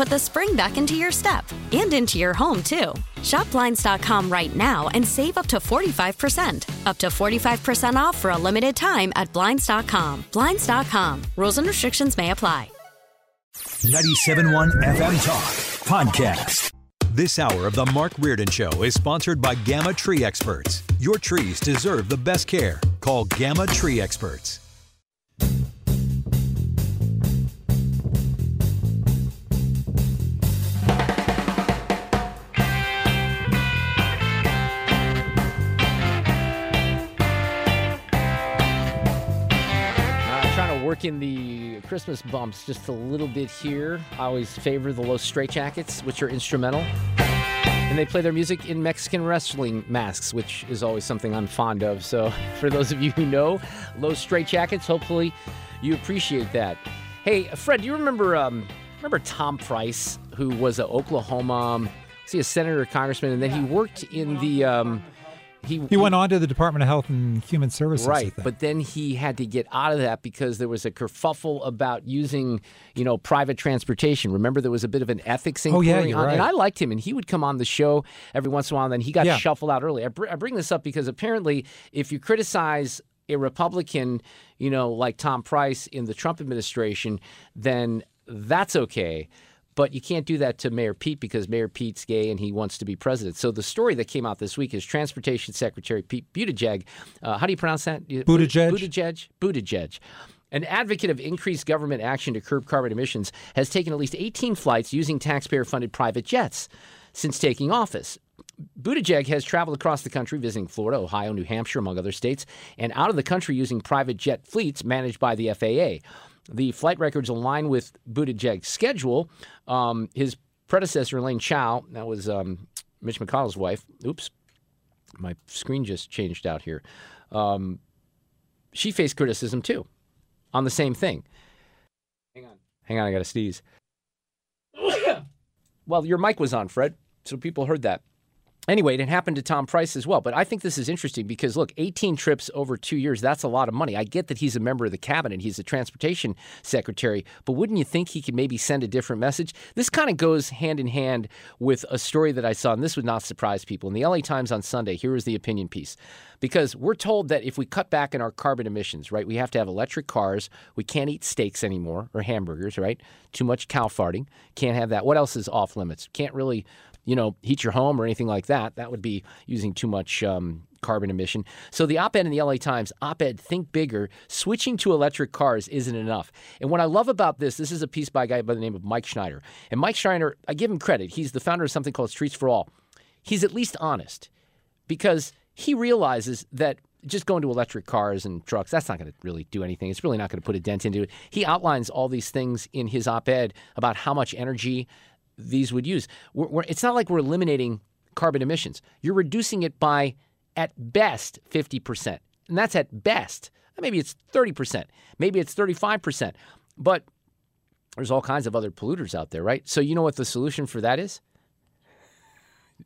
put the spring back into your step and into your home, too. Shop Blinds.com right now and save up to 45%. Up to 45% off for a limited time at Blinds.com. Blinds.com. Rules and restrictions may apply. 97.1 FM Talk Podcast. This hour of The Mark Reardon Show is sponsored by Gamma Tree Experts. Your trees deserve the best care. Call Gamma Tree Experts. Trying to work in the Christmas bumps just a little bit here. I always favor the Los Straitjackets, which are instrumental. And they play their music in Mexican wrestling masks, which is always something I'm fond of. So, for those of you who know Los Straitjackets, hopefully you appreciate that. Hey, Fred, do you remember um, remember Tom Price, who was an Oklahoma, um, he a senator congressman, and then he worked in the um, he, He went on to the Department of Health and Human Services. Right, but then he had to get out of that because there was a kerfuffle about using, you know, private transportation. Remember, there was a bit of an ethics inquiry. Oh, yeah, on, And. I liked him, and he would come on the show every once in a while. And then he got Yeah. shuffled out early. I, br- I bring this up because apparently, if you criticize a Republican, you know, like Tom Price in the Trump administration, then that's okay. But you can't do that to Mayor Pete because Mayor Pete's gay and he wants to be president. So the story that came out this week is Transportation Secretary Pete Buttigieg. Uh, how do you pronounce that? Buttigieg. Buttigieg. Buttigieg. An advocate of increased government action to curb carbon emissions has taken at least 18 flights using taxpayer funded private jets since taking office. Buttigieg has traveled across the country, visiting Florida, Ohio, New Hampshire, among other states, and out of the country using private jet fleets managed by the FAA. The flight records align with Buttigieg's schedule. Um, his predecessor, Elaine Chao, that was um, Mitch McConnell's wife. Oops, my screen just changed out here. Um, she faced criticism too on the same thing. Hang on. Hang on, I got to sneeze. well, your mic was on, Fred, so people heard that. Anyway, it happened to Tom Price as well. But I think this is interesting because, look, 18 trips over two years, that's a lot of money. I get that he's a member of the cabinet, he's a transportation secretary, but wouldn't you think he could maybe send a different message? This kind of goes hand in hand with a story that I saw, and this would not surprise people. In the LA Times on Sunday, here was the opinion piece. Because we're told that if we cut back in our carbon emissions, right, we have to have electric cars, we can't eat steaks anymore or hamburgers, right? Too much cow farting, can't have that. What else is off limits? Can't really you know, heat your home or anything like that. That would be using too much um, carbon emission. So the op-ed in the LA Times, op-ed Think Bigger, switching to electric cars isn't enough. And what I love about this, this is a piece by a guy by the name of Mike Schneider. And Mike Schneider, I give him credit. He's the founder of something called Streets for All. He's at least honest because he realizes that just going to electric cars and trucks, that's not going to really do anything. It's really not going to put a dent into it. He outlines all these things in his op ed about how much energy these would use. We're, we're, it's not like we're eliminating carbon emissions. You're reducing it by, at best, 50%. And that's at best. Maybe it's 30%. Maybe it's 35%. But there's all kinds of other polluters out there, right? So you know what the solution for that is?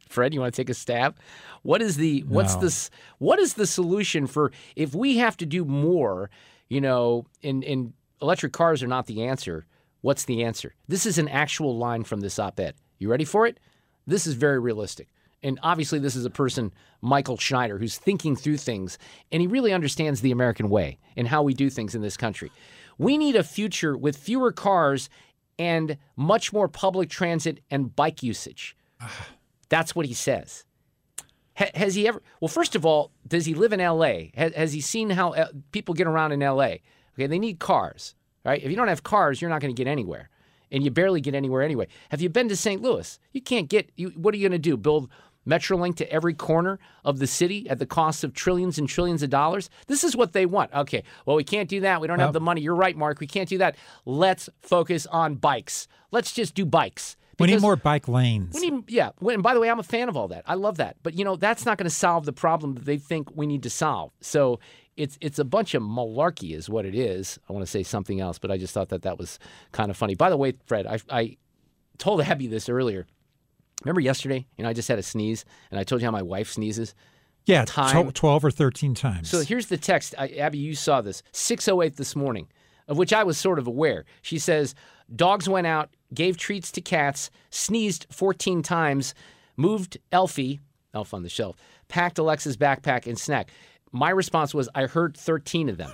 Fred, you want to take a stab? What is the what's No. this what is the solution for if we have to do more, you know, in in electric cars are not the answer. What's the answer? This is an actual line from this op ed. You ready for it? This is very realistic. And obviously, this is a person, Michael Schneider, who's thinking through things, and he really understands the American way and how we do things in this country. We need a future with fewer cars and much more public transit and bike usage. That's what he says. Ha- has he ever? Well, first of all, does he live in L.A.? Has, has he seen how uh, people get around in L.A.? Okay, they need cars, right? If you don't have cars, you're not going to get anywhere, and you barely get anywhere anyway. Have you been to St. Louis? You can't get. You, what are you going to do? Build Metrolink to every corner of the city at the cost of trillions and trillions of dollars? This is what they want. Okay, well, we can't do that. We don't have the money. You're right, Mark. We can't do that. Let's focus on bikes. Let's just do bikes. We need more bike lanes. we need, yeah. And by the way, I'm a fan of all that. I love that. But you know, that's not going to solve the problem that they think we need to solve. So it's it's a bunch of malarkey, is what it is. I want to say something else, but I just thought that that was kind of funny. By the way, Fred, I, I told Abby this earlier. Remember yesterday? You know, I just had a sneeze, and I told you how my wife sneezes. yeah, time. tw- 12 or 13 times. So here's the text. I, Abby, you saw this. 608 this morning, of which I was sort of aware. She says, Dogs went out, gave treats to cats, sneezed 14 times, moved Elfie, Elf on the shelf, packed Alexa's backpack and snack. My response was, I heard 13 of them.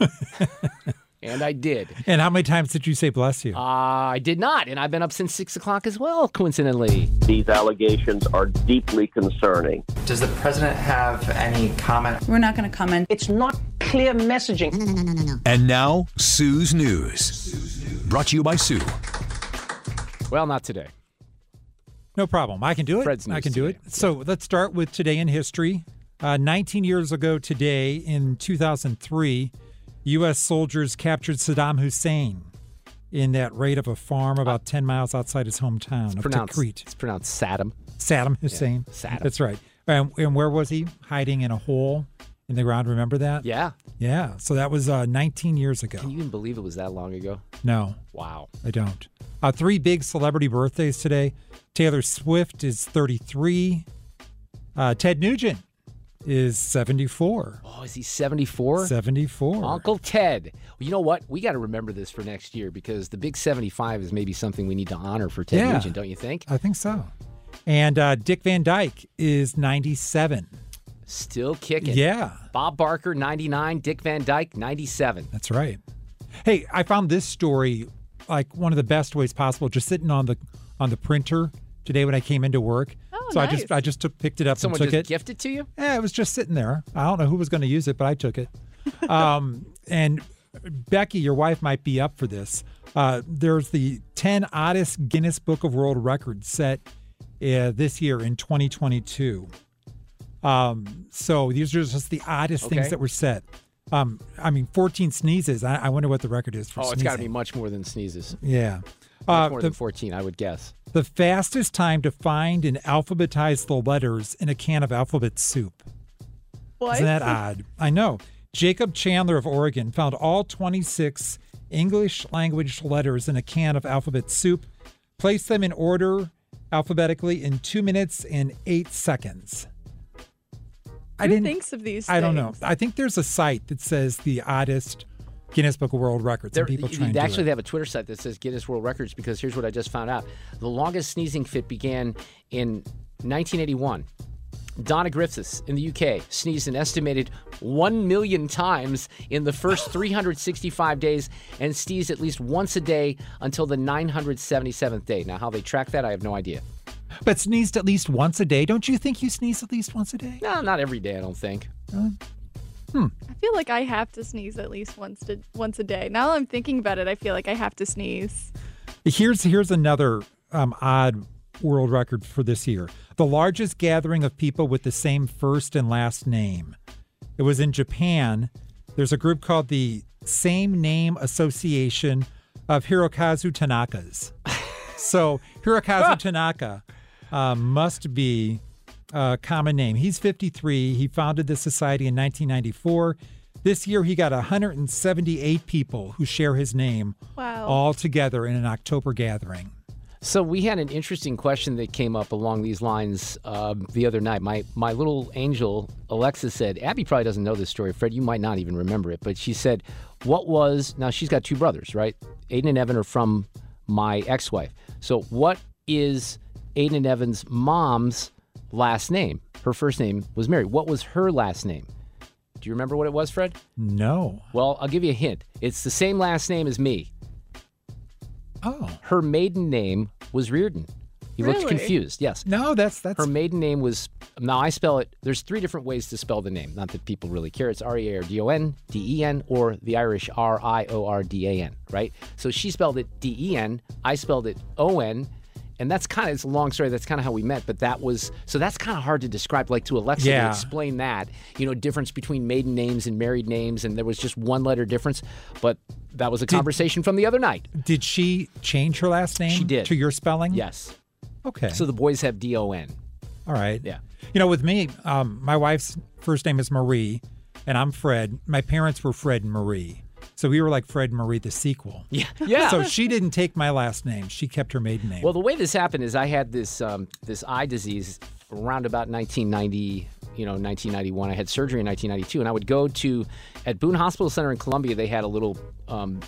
and I did. and how many times did you say bless you? Uh, I did not. And I've been up since 6 o'clock as well, coincidentally. These allegations are deeply concerning. Does the president have any comment? We're not going to comment. It's not clear messaging. No, no, no, no. And now, Sue's News. Brought to you by Sue. Well, not today. No problem. I can do it. Fred's I news can do today. it. So let's start with today in history. Uh, 19 years ago today, in 2003, U.S. soldiers captured Saddam Hussein in that raid of a farm about 10 miles outside his hometown of Pronounced, Tikrit. it's pronounced Saddam. Saddam Hussein. Saddam. That's right. And, and where was he? Hiding in a hole in the ground. Remember that? Yeah. Yeah. So that was uh, 19 years ago. Can you even believe it was that long ago? No. Wow. I don't. Uh, three big celebrity birthdays today. Taylor Swift is 33. Uh, Ted Nugent is 74. Oh, is he 74? 74. Uncle Ted. Well, you know what? We got to remember this for next year because the big 75 is maybe something we need to honor for Ted Yeah. Nugent, don't you think? I think so. And uh, Dick Van Dyke is 97. Still kicking. Yeah, Bob Barker, 99. Dick Van Dyke, 97. that's right. Hey, I found this story like one of the best ways possible. Just sitting on the on the printer today when I came into work. So I just I just took, picked it up Someone and took it. gifted to you? Yeah, it was just sitting there. I don't know who was going to use it, but I took it. Um, and Becky, your wife might be up for this. Uh, there's the 10 oddest Guinness Book of World Records set uh, this year in 2022. Um, so these are just the oddest Okay. things that were set. Um, I mean, 14 sneezes. I, I wonder what the record is for sneezes. Oh, sneezing. it's got to be much more than sneezes. Yeah. Much Uh, more the, than 14, I would guess. the fastest time to find and alphabetize the letters in a can of alphabet soup. What? Isn't that odd? I know. Jacob Chandler of Oregon found all 26 English language letters in a can of alphabet soup, placed them in order alphabetically in two minutes and eight seconds. I Who didn't. thinks of these I don't know. I think there's a site that says the oddest Guinness Book of World Records, There, people they- try and they do actually they have a Twitter site that says Guinness World Records because here's what I just found out. The longest sneezing fit began in 1981. Donna Griffiths in the UK sneezed an estimated 1 million times in the first 365 days and sneezed at least once a day until the 977th day. Now, how they track that, I have no idea. But sneezed at least once a day. Don't you think you sneeze at least once a day? No, not every day, I don't think. I feel like I have to sneeze at least once to, once a day. Now I'm thinking about it, I feel like I have to sneeze. Here's here's another um, odd world record for this year: the largest gathering of people with the same first and last name. It was in Japan. There's a group called the Same Name Association of Hirokazu Tanakas. so Hirokazu Tanaka uh, must be a common name. He's 53. He founded the society in 1994. This year, he got 178 people who share his name Wow. all together in an October gathering. So we had an interesting question that came up along these lines um, the other night. My my little angel Alexa said, Abby probably doesn't know this story. Fred, you might not even remember it, but she said, "What was now?" She's got two brothers, right? Aiden and Evan are from my ex-wife. So what is Aiden and Evans' mom's last name? Her first name was Mary. What was her last name? Do you remember what it was, Fred? No. Well, I'll give you a hint. It's the same last name as me. Oh. Her maiden name was Reardon. He looked Really? confused. Yes. No, that's that's Her maiden name was now I spell it. There's three different ways to spell the name. Not that people really care. It's R E A R D O N D E N or the Irish R I O R D A N. Right. So she spelled it D E N. I spelled it O N. And that's kind of it's a long story. That's kind of how we met. But that was so that's kind of hard to describe. Like to Alexa to explain that. You know, difference between maiden names and married names, and there was just one letter difference. But that was a conversation from the other night. Did she change her last name She did. to your spelling? Yes. Okay. So the boys have D O N. All right. Yeah. You know, with me, um, my wife's first name is Marie, and I'm Fred. My parents were Fred and Marie. So we were like Fred Marie, the sequel. Yeah. Yeah. So she didn't take my last name. She kept her maiden name. Well, the way this happened is I had this um, this eye disease around about 1990, you know, 1991. I had surgery in 1992, and I would go to at Boone Hospital Center in Columbia. They had a little um,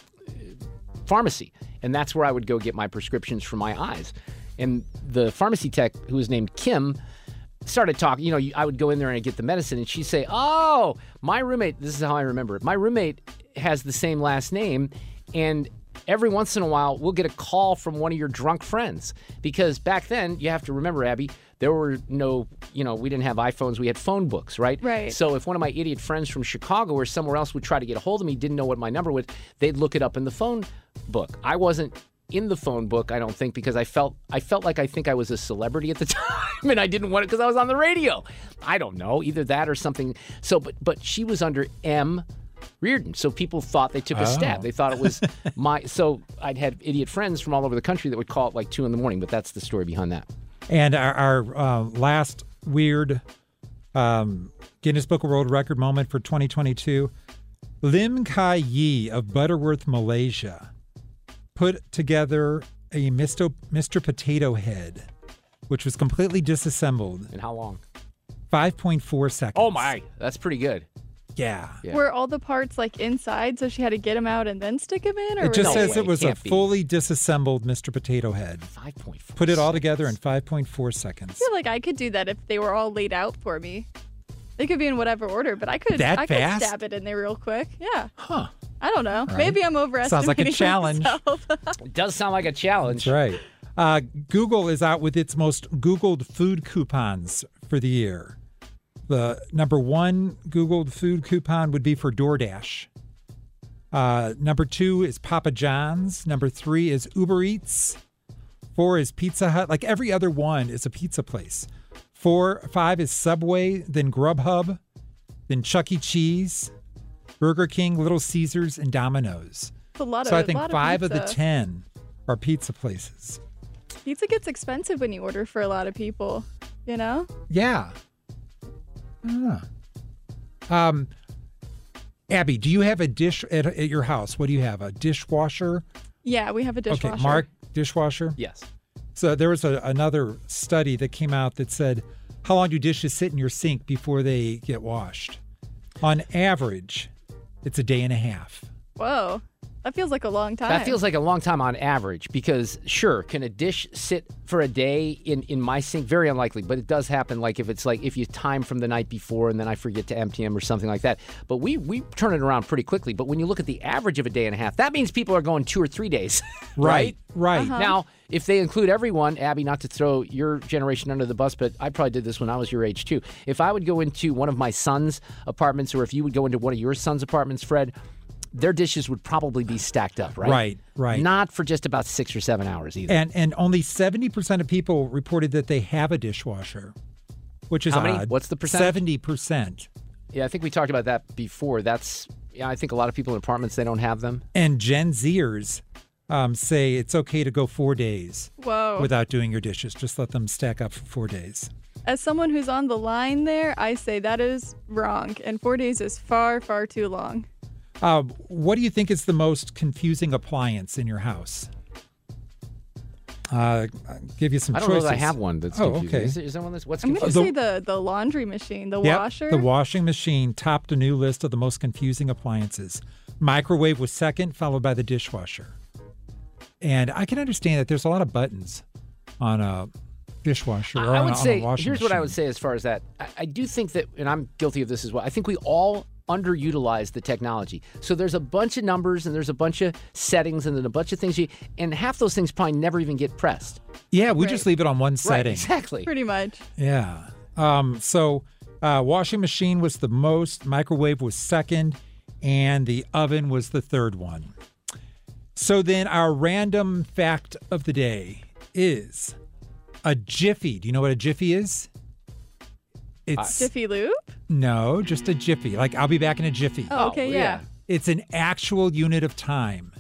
pharmacy, and that's where I would go get my prescriptions for my eyes. And the pharmacy tech, who was named Kim, started talking. You know, I would go in there and I'd get the medicine, and she'd say, "Oh, my roommate. This is how I remember it. My roommate has the same last name, and." Every once in a while, we'll get a call from one of your drunk friends because back then, you have to remember, Abby, there were no, you know, we didn't have iPhones, we had phone books, right? Right. So if one of my idiot friends from Chicago or somewhere else would try to get a hold of me, didn't know what my number was, they'd look it up in the phone book. I wasn't in the phone book, I don't think, because I felt I felt like I think I was a celebrity at the time, and I didn't want it because I was on the radio. I don't know, either that or something. So, but but she was under M. Reardon, so people thought they took a stab. Oh. They thought it was my. So I'd had idiot friends from all over the country that would call at like two in the morning. But that's the story behind that. And our, our uh, last weird um, Guinness Book of World Record moment for 2022 Lim Kai Yi of Butterworth, Malaysia, put together a Mr. Mr. Potato Head, which was completely disassembled. And how long? 5.4 seconds. Oh my, that's pretty good. Yeah. Yeah. Were all the parts like inside, so she had to get them out and then stick them in, or It just was No says way, it was a can't be. fully disassembled Mr. Potato Head. Five point four. Put it all together in 5.4 seconds. I feel like I could do that if they were all laid out for me. They could be in whatever order, but I could That I fast? could stab it in there real quick. Yeah. Huh. I don't know. right. Maybe I'm overestimating. Sounds like a challenge. myself. It does sound like a challenge. That's right. Uh, Google is out with its most Googled food coupons for the year. The number one Googled food coupon would be for DoorDash. Uh, number two is Papa John's. Number three is Uber Eats. Four is Pizza Hut. Like every other one is a pizza place. Four, five is Subway, then Grubhub, then Chuck E. Cheese, Burger King, Little Caesars, and Domino's. It's a lot So of. I think five of, the ten are pizza places. Pizza gets expensive when you order for a lot of people. You know. Yeah. Ah. Um, Abby, do you have a dish at, at your house? What do you have? A dishwasher? Yeah, we have a dishwasher. Okay, Mark, dishwasher. Yes. So there was a, another study that came out that said, how long do dishes sit in your sink before they get washed? On average, it's a day and a half. Whoa, that feels like a long time. That feels like a long time on average because, sure, can a dish sit for a day in, in my sink? Very unlikely, but it does happen. Like if it's like if you time from the night before and then I forget to empty them or something like that. But we, we turn it around pretty quickly. But when you look at the average of a day and a half, that means people are going two or three days. right? Right. Uh-huh. Now, if they include everyone, Abby, not to throw your generation under the bus, but I probably did this when I was your age too. If I would go into one of my son's apartments, or if you would go into one of your son's apartments, Fred, their dishes would probably be stacked up, right? Right, right. Not for just about six or seven hours either. And and only 70% of people reported that they have a dishwasher, which is How many? odd. What's the percent? 70%. yeah, I think we talked about that before. That's yeah, I think a lot of people in apartments they don't have them. And Gen Zers um, say it's okay to go four days Whoa. without doing your dishes. Just let them stack up for four days. As someone who's on the line there, I say that is wrong, and four days is far, far too long. Uh, what do you think is the most confusing appliance in your house? Uh, I'll give you some I don't choices. know that I have one that's Oh, confusing. okay. Is, there- is there one that's what's I'm gonna say the the laundry machine, the Yep, washer. The washing machine topped a new list of the most confusing appliances. Microwave was second, followed by the dishwasher. And I can understand that there's a lot of buttons on a dishwasher. Or I on would a, say on a washing here's what I would say as far as that. I, I do think that, and I'm guilty of this as well. I think we all underutilize the technology. So there's a bunch of numbers and there's a bunch of settings and then a bunch of things you and half those things probably never even get pressed. Yeah, we Right. just leave it on one setting. Right, setting. exactly. Pretty much. Yeah. Um, so uh, washing machine was the most, microwave was second, and the oven was the third one. So then our random fact of the day is a jiffy. Do you know what a jiffy is? It's Jiffy Lube? no, just a jiffy. Like I'll be back in a jiffy. Oh, okay, oh, yeah. yeah. It's an actual unit of time.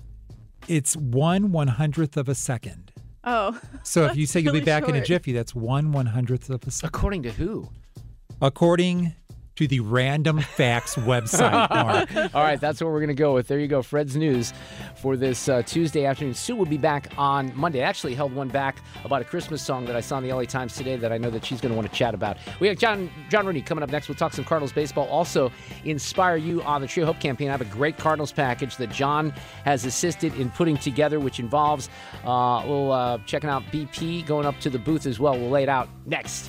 It's one one hundredth of a second. Oh. So if you say you'll be really back in a short. jiffy, that's one one hundredth of a second. According to who? according to the Random Facts website. All right, that's what we're going to go with. There you go, Fred's News for this uh, Tuesday afternoon. Sue will be back on Monday. I actually held one back about a Christmas song that I saw in the LA Times today that I know that she's going to want to chat about. We have John John Rooney coming up next. We'll talk some Cardinals baseball. Also, inspire you on the Trio Hope campaign. I have a great Cardinals package that John has assisted in putting together, which involves uh, we'll uh, checking out BP going up to the booth as well. We'll lay it out next.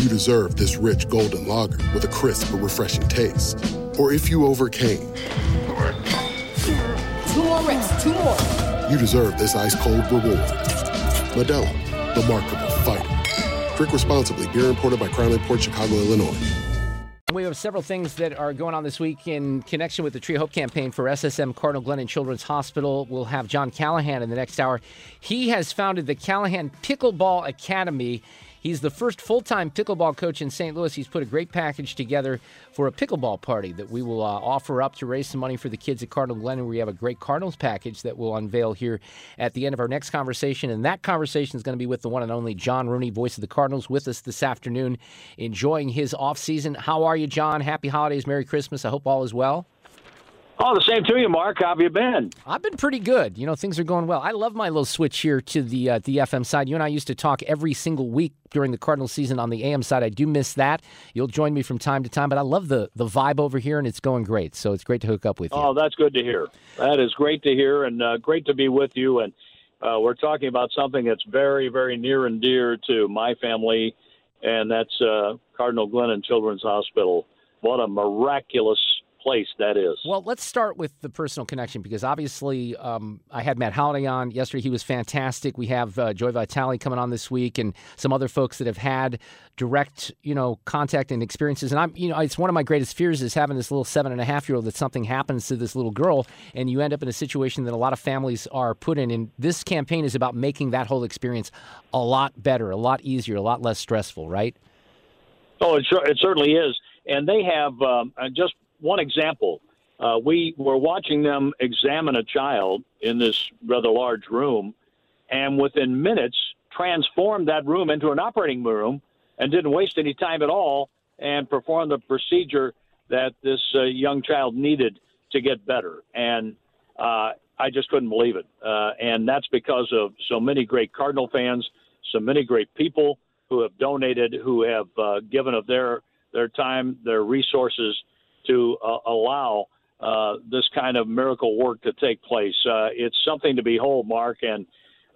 you deserve this rich golden lager with a crisp but refreshing taste. Or if you overcame, Two more reps, two more. you deserve this ice cold reward. Modelo, the Markable Fighter. Drink responsibly. Beer imported by Crown Imports Chicago, Illinois. We have several things that are going on this week in connection with the Tree Hope campaign for SSM Cardinal Glennon Children's Hospital. We'll have John Callahan in the next hour. He has founded the Callahan Pickleball Academy. He's the first full time pickleball coach in St. Louis. He's put a great package together for a pickleball party that we will uh, offer up to raise some money for the kids at Cardinal Glen. Glennon. We have a great Cardinals package that we'll unveil here at the end of our next conversation. And that conversation is going to be with the one and only John Rooney, voice of the Cardinals, with us this afternoon, enjoying his off season. How are you, John? Happy holidays, Merry Christmas. I hope all is well. Oh, the same to you, Mark. How have you been? I've been pretty good. You know, things are going well. I love my little switch here to the uh, the FM side. You and I used to talk every single week during the Cardinal season on the AM side. I do miss that. You'll join me from time to time, but I love the the vibe over here, and it's going great. So it's great to hook up with you. Oh, that's good to hear. That is great to hear, and uh, great to be with you. And uh, we're talking about something that's very, very near and dear to my family, and that's uh, Cardinal Glennon Children's Hospital. What a miraculous place that is. Well, let's start with the personal connection because obviously um, I had Matt Holliday on yesterday. He was fantastic. We have uh, Joe Vitale coming on this week and some other folks that have had direct, you know, contact and experiences. And I'm, you know, it's one of my greatest fears is having this little seven and a half year old that something happens to this little girl and you end up in a situation that a lot of families are put in. And this campaign is about making that whole experience a lot better, a lot easier, a lot less stressful, right? Oh, it, sure, it certainly is. And they have um, just one example. Uh, we were watching them examine a child in this rather large room, and within minutes, transformed that room into an operating room and didn't waste any time at all and performed the procedure that this uh, young child needed to get better. And uh, I just couldn't believe it. Uh, and that's because of so many great Cardinal fans, so many great people who have donated, who have uh, given of their their time, their resources to uh, allow uh, this kind of miracle work to take place. Uh, it's something to behold, Mark, and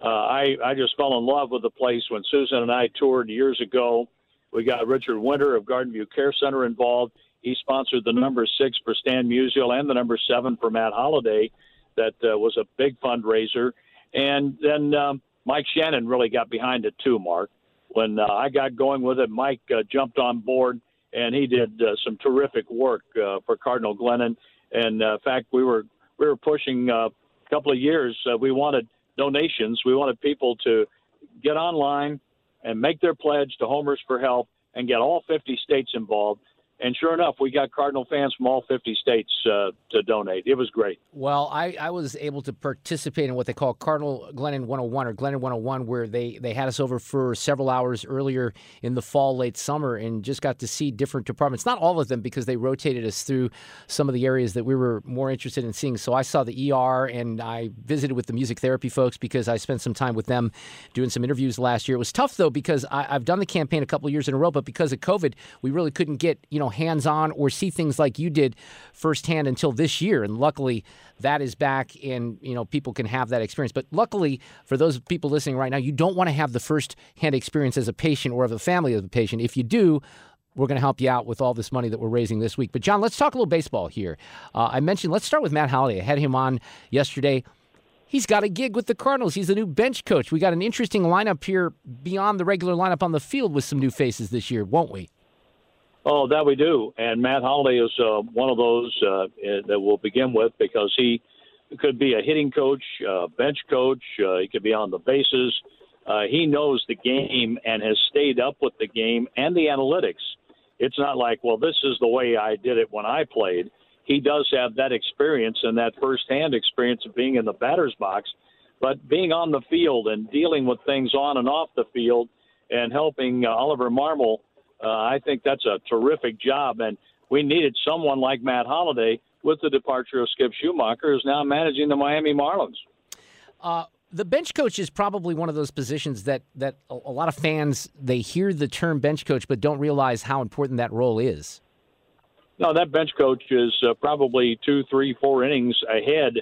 I I just fell in love with the place when Susan and I toured years ago. We got Richard Winter of Garden View Care Center involved. He sponsored the number six for Stan Musial and the number seven for Matt Holliday. That uh, was a big fundraiser. And then um, Mike Shannon really got behind it too, Mark. When uh, I got going with it, Mike uh, jumped on board and he did uh, some terrific work uh, for Cardinal Glennon. And uh, in fact, we were we were pushing uh, a couple of years. Uh, we wanted donations. We wanted people to get online and make their pledge to Homers for Help and get all 50 states involved. And sure enough, we got Cardinal fans from all 50 states uh, to donate. It was great. Well, I, I was able to participate in what they call Cardinal Glennon 101 or Glennon 101, where they, they had us over for several hours earlier in the fall, late summer, and just got to see different departments. Not all of them, because they rotated us through some of the areas that we were more interested in seeing. So I saw the ER and I visited with the music therapy folks because I spent some time with them doing some interviews last year. It was tough, though, because I, have done the campaign a couple years in a row, but because of COVID, we really couldn't get, you know, know, hands on or see things like you did firsthand until this year. And luckily, that is back and, you know, people can have that experience. But luckily, for those people listening right now, you don't want to have the first hand experience as a patient or of a family of a patient. If you do, we're going to help you out with all this money that we're raising this week. But, John, let's talk a little baseball here. Uh, I mentioned, let's start with Matt Holliday. I had him on yesterday. He's got a gig with the Cardinals. He's the new bench coach. We got an interesting lineup here beyond the regular lineup on the field with some new faces this year, won't we? Oh, that we do. And Matt Holliday is uh, one of those uh, eh, that we'll begin with because he could be a hitting coach, uh, bench coach. Uh, he could be on the bases. Uh, he knows the game and has stayed up with the game and the analytics. It's not like, well, this is the way I did it when I played. He does have that experience and that firsthand experience of being in the batter's box, but being on the field and dealing with things on and off the field and helping uh, Oliver Marmol uh, I think that's a terrific job, and we needed someone like Matt Holliday with the departure of Skip Schumaker, who's now managing the Miami Marlins. Uh, the bench coach is probably one of those positions that that a, a lot of fans they hear the term bench coach but don't realize how important that role is. No, that bench coach is uh, probably two, three, four innings ahead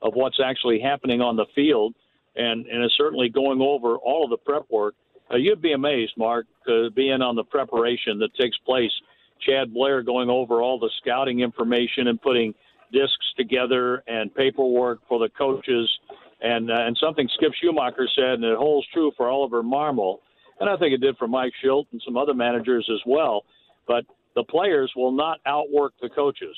of what's actually happening on the field, and and is certainly going over all of the prep work uh, you'd be amazed, Mark, uh, being on the preparation that takes place. Chad Blair going over all the scouting information and putting discs together and paperwork for the coaches, and uh, and something Skip Schumaker said, and it holds true for Oliver Marmol, and I think it did for Mike Shildt and some other managers as well. But the players will not outwork the coaches,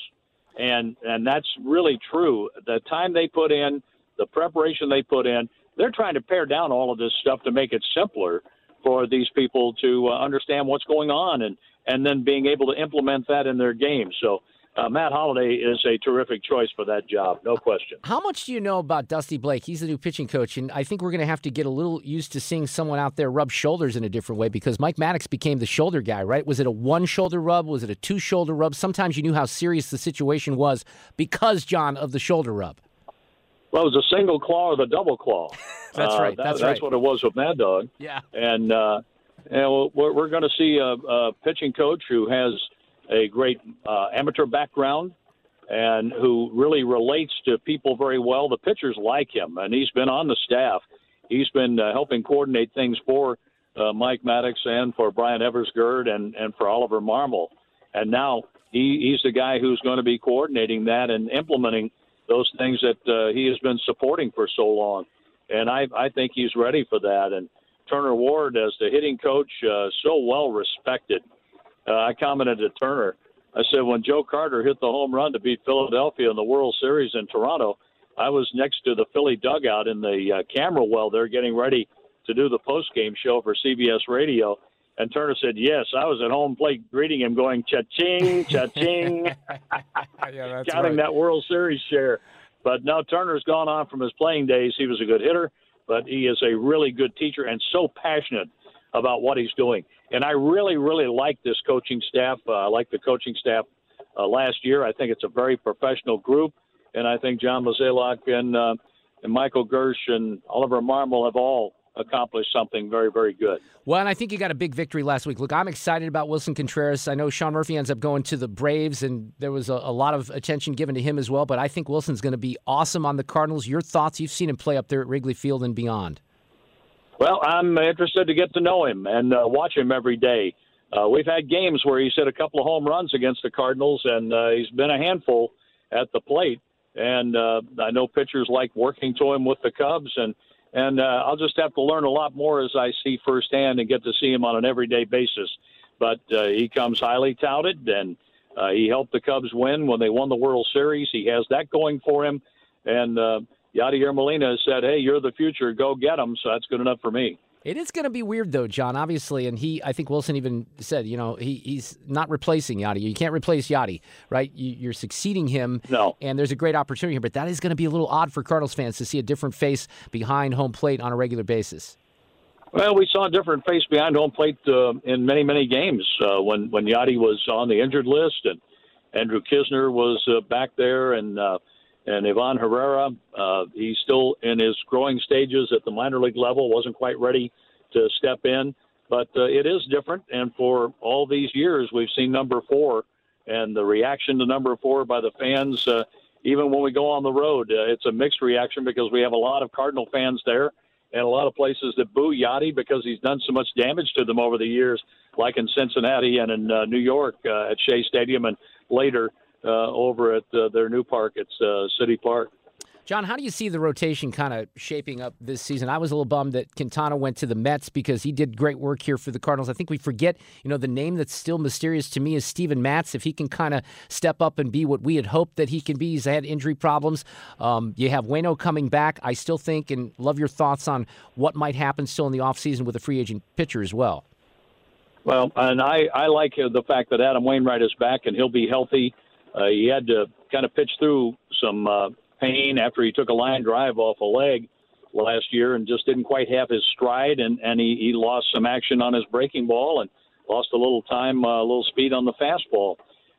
and and that's really true. The time they put in, the preparation they put in, they're trying to pare down all of this stuff to make it simpler for these people to uh, understand what's going on and and then being able to implement that in their game. So. Uh, Matt Holliday is a terrific choice for that job, no question. How much do you know about Dusty Blake? He's the new pitching coach, and I think we're going to have to get a little used to seeing someone out there rub shoulders in a different way because Mike Maddox became the shoulder guy, right? Was it a one shoulder rub? Was it a two shoulder rub? Sometimes you knew how serious the situation was because, John, of the shoulder rub. Well, it was a single claw or the double claw. that's right. Uh, that, that's, that's right. what it was with Mad Dog. Yeah. And uh, and we're, we're going to see a, a pitching coach who has a great uh, amateur background and who really relates to people very well. The pitchers like him, and he's been on the staff. He's been uh, helping coordinate things for uh, Mike Maddox and for Bryan Eversgerd and, and for Oliver Marmol. And now he, he's the guy who's going to be coordinating that and implementing those things that uh, he has been supporting for so long. And I, I think he's ready for that. And Turner Ward, as the hitting coach, uh, so well respected. Uh, I commented to Turner. I said when Joe Carter hit the home run to beat Philadelphia in the World Series in Toronto, I was next to the Philly dugout in the uh, camera well there, getting ready to do the post game show for CBS Radio. And Turner said, "Yes, I was at home plate greeting him, going cha-ching, cha-ching, yeah, counting right. that World Series share." But now Turner's gone on from his playing days. He was a good hitter. but he is a really good teacher and so passionate about what he's doing. And I really, really like this coaching staff. Uh, I like the coaching staff uh, last year. I think it's a very professional group, and I think John Mozeliak and uh, and Michael Girsch and Oliver Marmol have all accomplished something very, very good. Well, and I think you got a big victory last week. Look, I'm excited about Willson Contreras. I know Sean Murphy ends up going to the Braves, and there was a, a lot of attention given to him as well. But I think Willson's going to be awesome on the Cardinals. Your thoughts? You've seen him play up there at Wrigley Field and beyond. Well, I'm interested to get to know him and uh, watch him every day. Uh, we've had games where he's hit a couple of home runs against the Cardinals, and uh, he's been a handful at the plate. And uh, I know pitchers like working to him with the Cubs, and and uh, I'll just have to learn a lot more as I see firsthand and get to see him on an everyday basis. But uh, he comes highly touted, and uh, he helped the Cubs win when they won the World Series. He has that going for him, and uh, Yadier Molina said, "Hey, you're the future. Go get him." So that's good enough for me. It is going to be weird, though, John. Obviously, and he, I think Willson even said, you know, he, he's not replacing Yadi. You can't replace Yadi, right? You, are succeeding him. No. And there's a great opportunity here, but that is going to be a little odd for Cardinals fans to see a different face behind home plate on a regular basis. Well, we saw a different face behind home plate uh, in many, many games uh, when when Yadi was on the injured list and Andrew Knizner was uh, back there and. And Ivan Herrera, uh, he's still in his growing stages at the minor league level, wasn't quite ready to step in, but uh, it is different. And for all these years, we've seen number four and the reaction to number four by the fans. Uh, even when we go on the road, uh, it's a mixed reaction because we have a lot of Cardinal fans there and a lot of places that boo Yadi because he's done so much damage to them over the years, like in Cincinnati and in uh, New York uh, at Shea Stadium and later over at uh, their new park It's uh, City Park. John, how do you see the rotation kind of shaping up this season? I was a little bummed that Quintana went to the Mets because he did great work here for the Cardinals. I think we forget, you know, the name that's still mysterious to me is Steven Matz. If he can kind of step up and be what we had hoped that he can be, he's had injury problems. Um, you have Wayno coming back. I still think and love your thoughts on what might happen still in the offseason with a free agent pitcher as well. Well, and I, I like the fact that Adam Wainwright is back and he'll be healthy. Uh, he had to kind of pitch through some uh, pain after he took a line drive off a leg last year and just didn't quite have his stride, and, and he, he lost some action on his breaking ball and lost a little time, uh, a little speed on the fastball.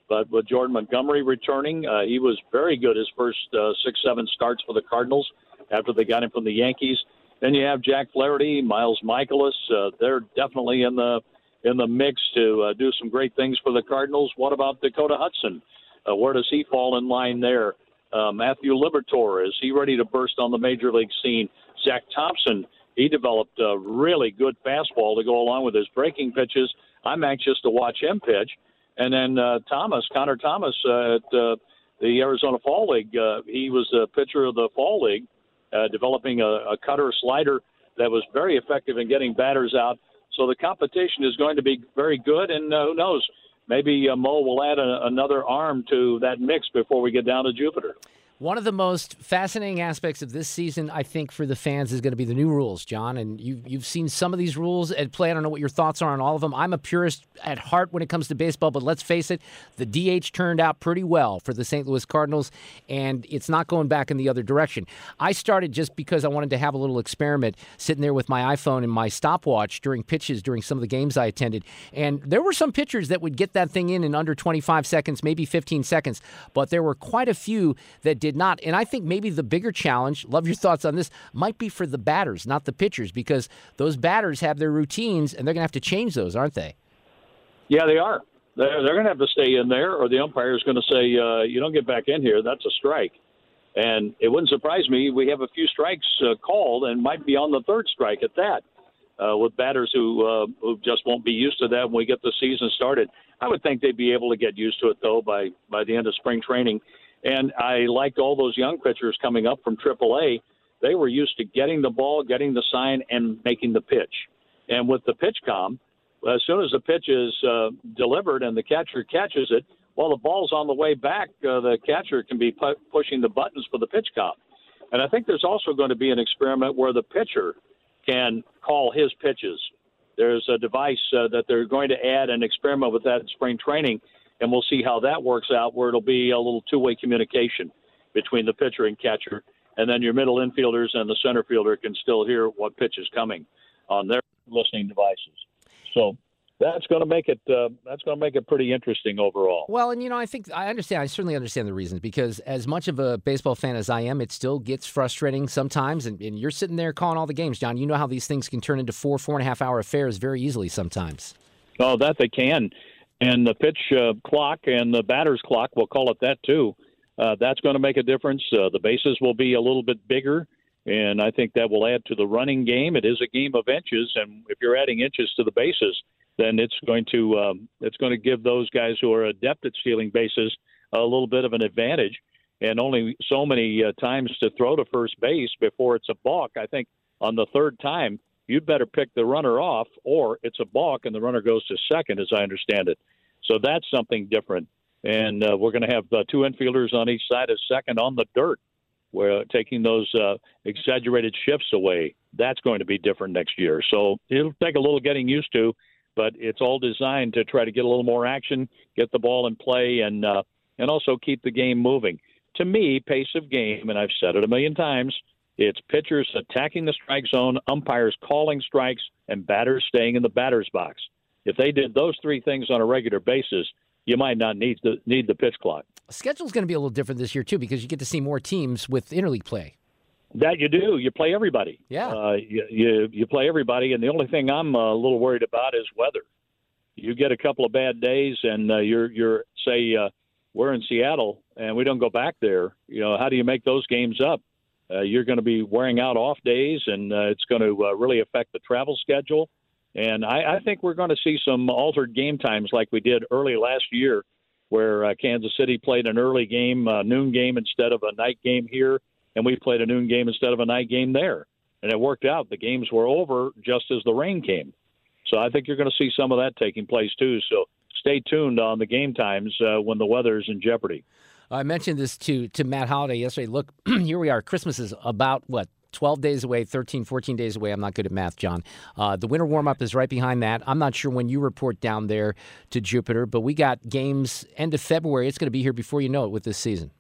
But with Jordan Montgomery returning, uh, he was very good his first uh, six, seven starts for the Cardinals after they got him from the Yankees. Then you have Jack Flaherty, Miles Mikolas. Uh, they're definitely in the in the mix to uh, do some great things for the Cardinals. What about Dakota Hudson? Uh, where does he fall in line there? Uh, Matthew Liberatore, is he ready to burst on the major league scene? Zack Thompson, he developed a really good fastball to go along with his breaking pitches. I'm anxious to watch him pitch. And then uh, Thomas, Connor Thomas uh, at uh, the Arizona Fall League, uh, he was the pitcher of the Fall League, uh, developing a, a cutter slider that was very effective in getting batters out. So the competition is going to be very good, and uh, who knows? Maybe uh, Mo will add a, another arm to that mix before we get down to Jupiter. One of the most fascinating aspects of this season, I think, for the fans is going to be the new rules, John. And you, you've seen some of these rules at play. I don't know what your thoughts are on all of them. I'm a purist at heart when it comes to baseball, but let's face it, the DH turned out pretty well for the St. Louis Cardinals, and it's not going back in the other direction. I started just because I wanted to have a little experiment sitting there with my iPhone and my stopwatch during pitches during some of the games I attended. And there were some pitchers that would get that thing in in under 25 seconds, maybe 15 seconds, but there were quite a few that did did not. And I think maybe the bigger challenge, love your thoughts on this, might be for the batters, not the pitchers, because those batters have their routines and they're going to have to change those, aren't they? Yeah, they are. They're, they're going to have to stay in there, or the umpire is going to say, uh, you don't get back in here. That's a strike. And it wouldn't surprise me. We have a few strikes uh, called and might be on the third strike at that. Uh, with batters who uh, who just won't be used to that when we get the season started. I would think they'd be able to get used to it though by by the end of spring training. And I liked all those young pitchers coming up from AAA. They were used to getting the ball, getting the sign, and making the pitch. And with the PitchCom, as soon as the pitch is uh, delivered and the catcher catches it, while the ball's on the way back, uh, the catcher can be pu- pushing the buttons for the PitchCom. And I think there's also going to be an experiment where the pitcher can call his pitches. There's a device uh, that they're going to add and experiment with that in spring training and we'll see how that works out, where it'll be a little two-way communication between the pitcher and catcher. and then your middle infielders and the center fielder can still hear what pitch is coming on their listening devices. So that's going to make it uh, that's going to make it pretty interesting overall. Well, and you know, I think I understand. I certainly understand the reasons because as much of a baseball fan as I am, it still gets frustrating sometimes. And, and you're sitting there calling all the games, John. You know how these things can turn into four, four and a half hour affairs very easily sometimes. Oh, that they can, and the pitch uh, clock and the batter's clock, we'll call it that too. Uh, that's going to make a difference. Uh, the bases will be a little bit bigger. And I think that will add to the running game. It is a game of inches, and if you're adding inches to the bases, then it's going to um, it's going to give those guys who are adept at stealing bases a little bit of an advantage. And only so many uh, times to throw to first base before it's a balk. I think on the third time, you'd better pick the runner off, or it's a balk and the runner goes to second, as I understand it. So that's something different. And uh, we're going to have uh, two infielders on each side of second on the dirt. We're taking those uh, exaggerated shifts away. That's going to be different next year. So it'll take a little getting used to but it's all designed to try to get a little more action, get the ball in play, and uh, and also keep the game moving. To me, pace of game, and I've said it a million times, it's pitchers attacking the strike zone, umpires calling strikes, and batters staying in the batter's box. If they did those three things on a regular basis, you might not need the need the pitch clock. Schedule's going to be a little different this year too because you get to see more teams with interleague play. That you do. You play everybody. Yeah. Uh, you, you you play everybody, and the only thing I'm a little worried about is weather. You get a couple of bad days, and uh, you're you're say uh, we're in Seattle, and we don't go back there. You know, how do you make those games up? Uh, you're going to be wearing out off days, and uh, it's going to uh, really affect the travel schedule. And I, I think we're going to see some altered game times like we did early last year, where uh, Kansas City played an early game, uh, noon game instead of a night game here and we played a noon game instead of a night game there. And it worked out. The games were over just as the rain came. So I think you're going to see some of that taking place too. So stay tuned on the game times uh, when the weather is in jeopardy. I mentioned this to to Matt Holliday yesterday. Look, here we are. Christmas is about what 12 days away, 13, 14 days away. I'm not good at math, John. Uh, the winter warm up is right behind that. I'm not sure when you report down there to Jupiter, but we got games end of February. It's going to be here before you know it with this season.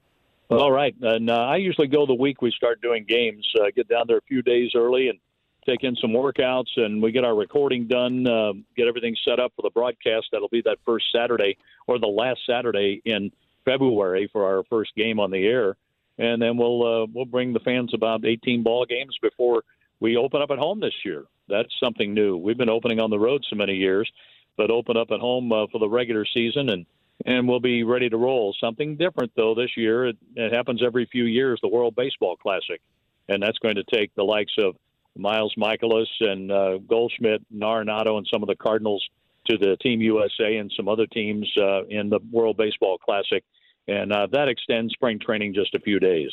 All right, and uh, I usually go the week we start doing games. Uh, get down there a few days early and take in some workouts, and we get our recording done. Uh, get everything set up for the broadcast. That'll be that first Saturday or the last Saturday in February for our first game on the air, and then we'll uh, we'll bring the fans about 18 ball games before we open up at home this year. That's something new. We've been opening on the road so many years, but open up at home uh, for the regular season and and we'll be ready to roll. Something different, though, this year. It, it happens every few years, the World Baseball Classic. And that's going to take the likes of Miles Mikolas and uh, Goldschmidt and Arenado and some of the Cardinals to the Team USA and some other teams uh, in the World Baseball Classic. And uh, that extends spring training just a few days.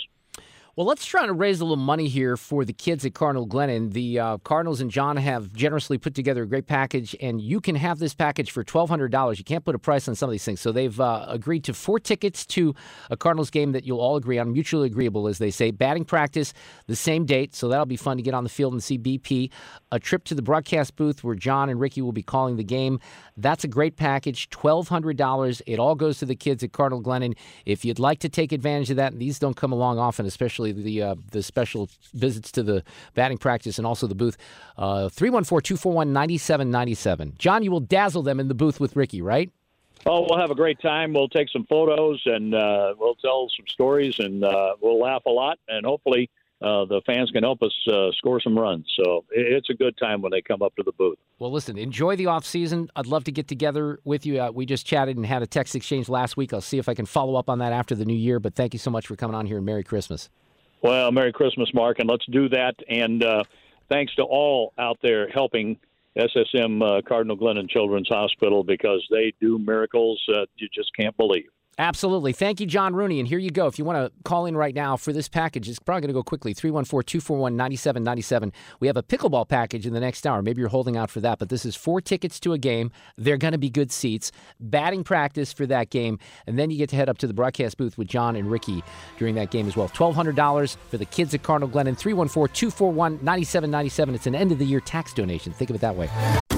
Well, let's try to raise a little money here for the kids at Cardinal Glennon. The uh, Cardinals and John have generously put together a great package, and you can have this package for $1,200. You can't put a price on some of these things. So they've uh, agreed to four tickets to a Cardinals game that you'll all agree on, mutually agreeable, as they say. Batting practice, the same date, so that'll be fun to get on the field and see BP. A trip to the broadcast booth where John and Ricky will be calling the game. That's a great package, $1,200. It all goes to the kids at Cardinal Glennon. If you'd like to take advantage of that, these don't come along often, especially especially the uh, the special visits to the batting practice and also the booth. Uh, 314 241 9797. John, you will dazzle them in the booth with Ricky, right? Oh, we'll have a great time. We'll take some photos and uh, we'll tell some stories and uh, we'll laugh a lot and hopefully uh, the fans can help us uh, score some runs. So it's a good time when they come up to the booth. Well, listen, enjoy the off season. I'd love to get together with you. Uh, we just chatted and had a text exchange last week. I'll see if I can follow up on that after the new year. But thank you so much for coming on here and Merry Christmas. Well, Merry Christmas, Mark, and let's do that. And uh, thanks to all out there helping SSM uh, Cardinal Glennon Children's Hospital because they do miracles uh, you just can't believe. Absolutely. Thank you, John Rooney. And here you go. If you want to call in right now for this package, it's probably going to go quickly 314 241 9797. We have a pickleball package in the next hour. Maybe you're holding out for that, but this is four tickets to a game. They're going to be good seats, batting practice for that game, and then you get to head up to the broadcast booth with John and Ricky during that game as well. $1,200 for the kids at Cardinal Glennon 314 241 9797. It's an end of the year tax donation. Think of it that way.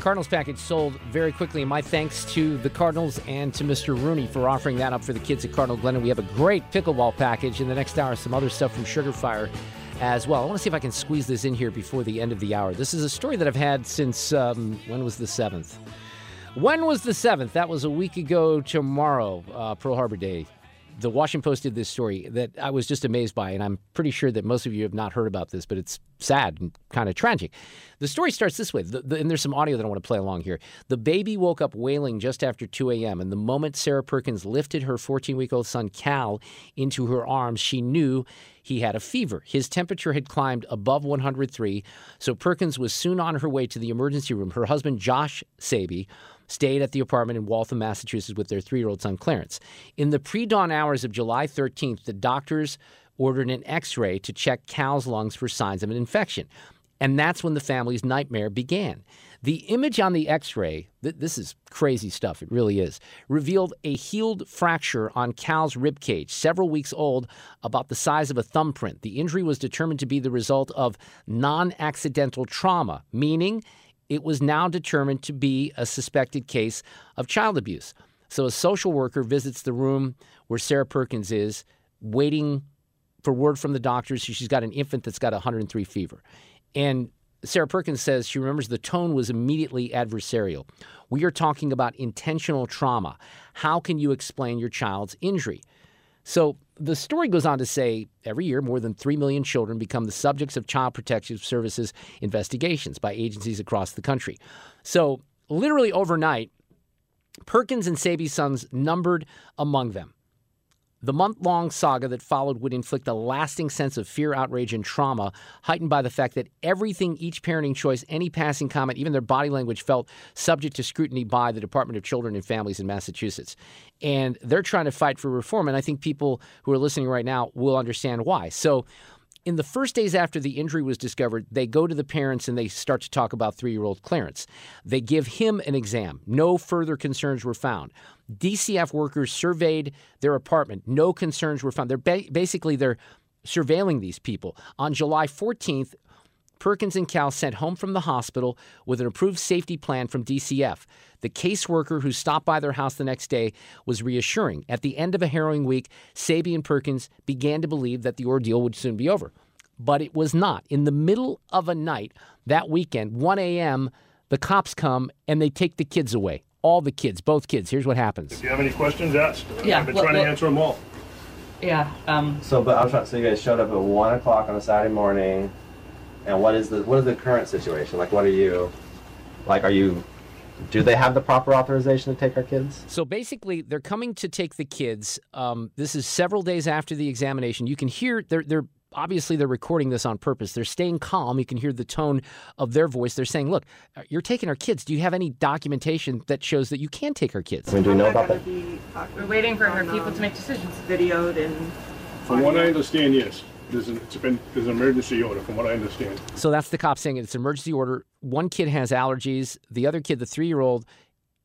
Cardinals package sold very quickly. My thanks to the Cardinals and to Mr. Rooney for offering that up for the kids at Cardinal Glennon. We have a great pickleball package. In the next hour, some other stuff from Sugar Fire as well. I want to see if I can squeeze this in here before the end of the hour. This is a story that I've had since um, when was the 7th? When was the 7th? That was a week ago tomorrow, uh, Pearl Harbor Day the Washington Post did this story that I was just amazed by, and I'm pretty sure that most of you have not heard about this, but it's sad and kind of tragic. The story starts this way, the, the, and there's some audio that I want to play along here. The baby woke up wailing just after 2 a.m., and the moment Sarah Perkins lifted her 14 week old son, Cal, into her arms, she knew he had a fever. His temperature had climbed above 103, so Perkins was soon on her way to the emergency room. Her husband, Josh Saby, stayed at the apartment in Waltham, Massachusetts with their three year old son, Clarence. In the pre dawn hours of July 13th, the doctors ordered an x ray to check Cal's lungs for signs of an infection. And that's when the family's nightmare began. The image on the x ray, th- this is crazy stuff, it really is, revealed a healed fracture on Cal's rib cage, several weeks old, about the size of a thumbprint. The injury was determined to be the result of non accidental trauma, meaning it was now determined to be a suspected case of child abuse. So a social worker visits the room where Sarah Perkins is, waiting for word from the doctors. She's got an infant that's got 103 fever. And Sarah Perkins says she remembers the tone was immediately adversarial. We are talking about intentional trauma. How can you explain your child's injury? So the story goes on to say every year, more than 3 million children become the subjects of Child Protective Services investigations by agencies across the country. So, literally overnight, Perkins and Saby's sons numbered among them. The month long saga that followed would inflict a lasting sense of fear, outrage, and trauma, heightened by the fact that everything, each parenting choice, any passing comment, even their body language felt subject to scrutiny by the Department of Children and Families in Massachusetts. And they're trying to fight for reform. And I think people who are listening right now will understand why. So, in the first days after the injury was discovered, they go to the parents and they start to talk about three year old Clarence. They give him an exam. No further concerns were found. DCF workers surveyed their apartment. No concerns were found. They're ba- basically they're surveilling these people. On July 14th, Perkins and Cal sent home from the hospital with an approved safety plan from DCF. The caseworker who stopped by their house the next day was reassuring. At the end of a harrowing week, Saby and Perkins began to believe that the ordeal would soon be over. But it was not. In the middle of a night that weekend, 1 a.m., the cops come and they take the kids away. All the kids, both kids. Here's what happens. If you have any questions, ask. Yeah, I've been well- trying to answer them all. Yeah. Um, So, but I'm trying. So you guys showed up at one o'clock on a Saturday morning, and what is the what is the current situation? Like, what are you, like, are you? Do they have the proper authorization to take our kids? So basically, they're coming to take the kids. Um, this is several days after the examination. You can hear they're they're obviously they're recording this on purpose. They're staying calm. You can hear the tone of their voice. They're saying, "Look, uh, you're taking our kids. Do you have any documentation that shows that you can take our kids?" I mean, do we know about that? we're waiting for her people to make decisions. Videoed and. From what I understand, yes. There's an, been there's an emergency order. From what I understand. So that's the cop saying it's an emergency order. One kid has allergies. The other kid, the three year old,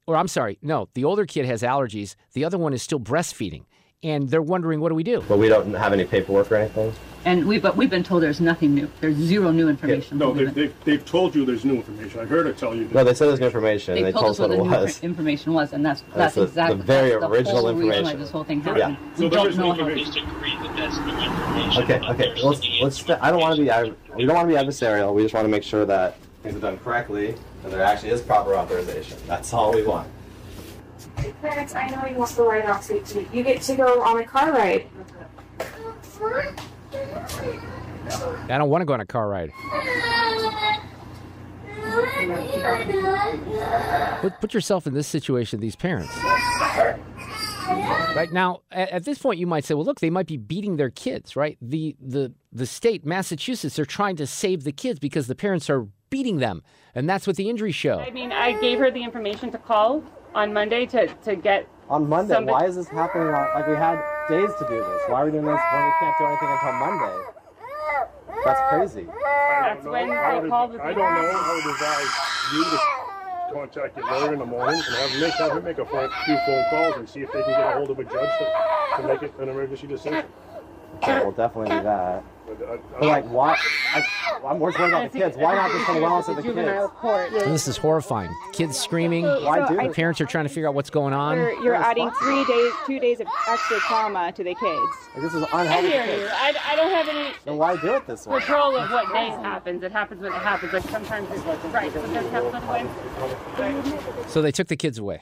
or I'm sorry, no, the older kid has allergies. The other one is still breastfeeding. And they're wondering, what do we do? But we don't have any paperwork or anything. And we, but we've been told there's nothing new. There's zero new information. No, they, they've, they've told you there's new information. I heard it tell you. No, they said there's new information. They, they told us what what the it new was. infor- information was, and that's That's that's, the- the very that's the original whole reason why information. this whole thing Yeah. happened. So we there don't is no know how- information. Okay, okay. Let's let's. st- I don't want to be. I, we don't want to be adversarial. We just want to make sure that things are done correctly and there actually is proper authorization. That's all we want. Clarence, I know you want the ride off seat. too. You get to go on a car ride. I don't want to go on a car ride. Put, put yourself in this situation, these parents. Right now, at, at this point, you might say, "Well, look, they might be beating their kids." Right? The the the state, Massachusetts, they're trying to save the kids because the parents are beating them. And that's what the injuries show. I mean, I gave her the information to call on Monday to, to get. On Monday? somebody- Why is this happening? on- Like, we had days to do this. Why are we doing this when we can't do anything until Monday? That's crazy. That's when I they would- called the I don't know. I would advise you to contact your lawyer in the morning and have him make, have him make a few phone calls and see if they can get a hold of a judge to, to make it an emergency decision. Okay, we'll definitely do that. But, uh, like, why? I, I'm more worried about the kids. Why not just for the wellness of the kids? And this is horrifying. Kids screaming. Why do it? Parents are trying to figure out what's going on. You're, you're adding three days, two days of extra trauma to the kids. Like, this is I unhealthy. hear you. I, I don't have any Then why do it this way? control of what days happens. It happens when it happens. Like sometimes it's right. Sometimes it happens on Wednesday. So they took the kids away.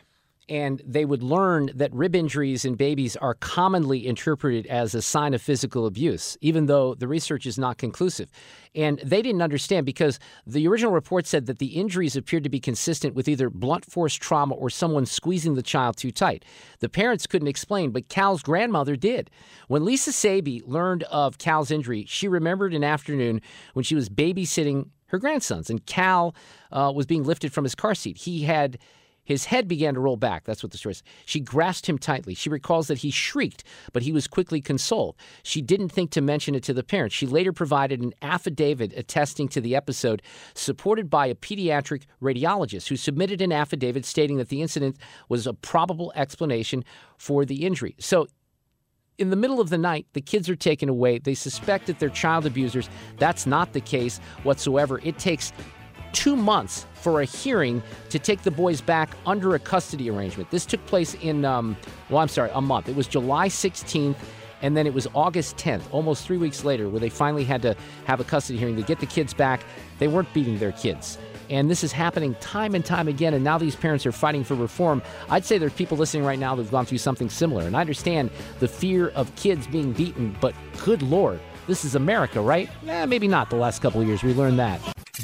And they would learn that rib injuries in babies are commonly interpreted as a sign of physical abuse, even though the research is not conclusive. And they didn't understand because the original report said that the injuries appeared to be consistent with either blunt force trauma or someone squeezing the child too tight. The parents couldn't explain, but Cal's grandmother did. When Lisa Saby learned of Cal's injury, she remembered an afternoon when she was babysitting her grandsons, and Cal uh, was being lifted from his car seat. He had his head began to roll back. That's what the story is. She grasped him tightly. She recalls that he shrieked, but he was quickly consoled. She didn't think to mention it to the parents. She later provided an affidavit attesting to the episode, supported by a pediatric radiologist who submitted an affidavit stating that the incident was a probable explanation for the injury. So in the middle of the night, the kids are taken away. They suspect that they're child abusers. That's not the case whatsoever. It takes two months for a hearing to take the boys back under a custody arrangement. This took place in, um, well, I'm sorry, a month. It was July 16th, and then it was August 10th, almost three weeks later, where they finally had to have a custody hearing to get the kids back. They weren't beating their kids. And this is happening time and time again, and now these parents are fighting for reform. I'd say there's people listening right now who've gone through something similar, and I understand the fear of kids being beaten, but good Lord, this is America, right? Eh, maybe not the last couple of years. We learned that.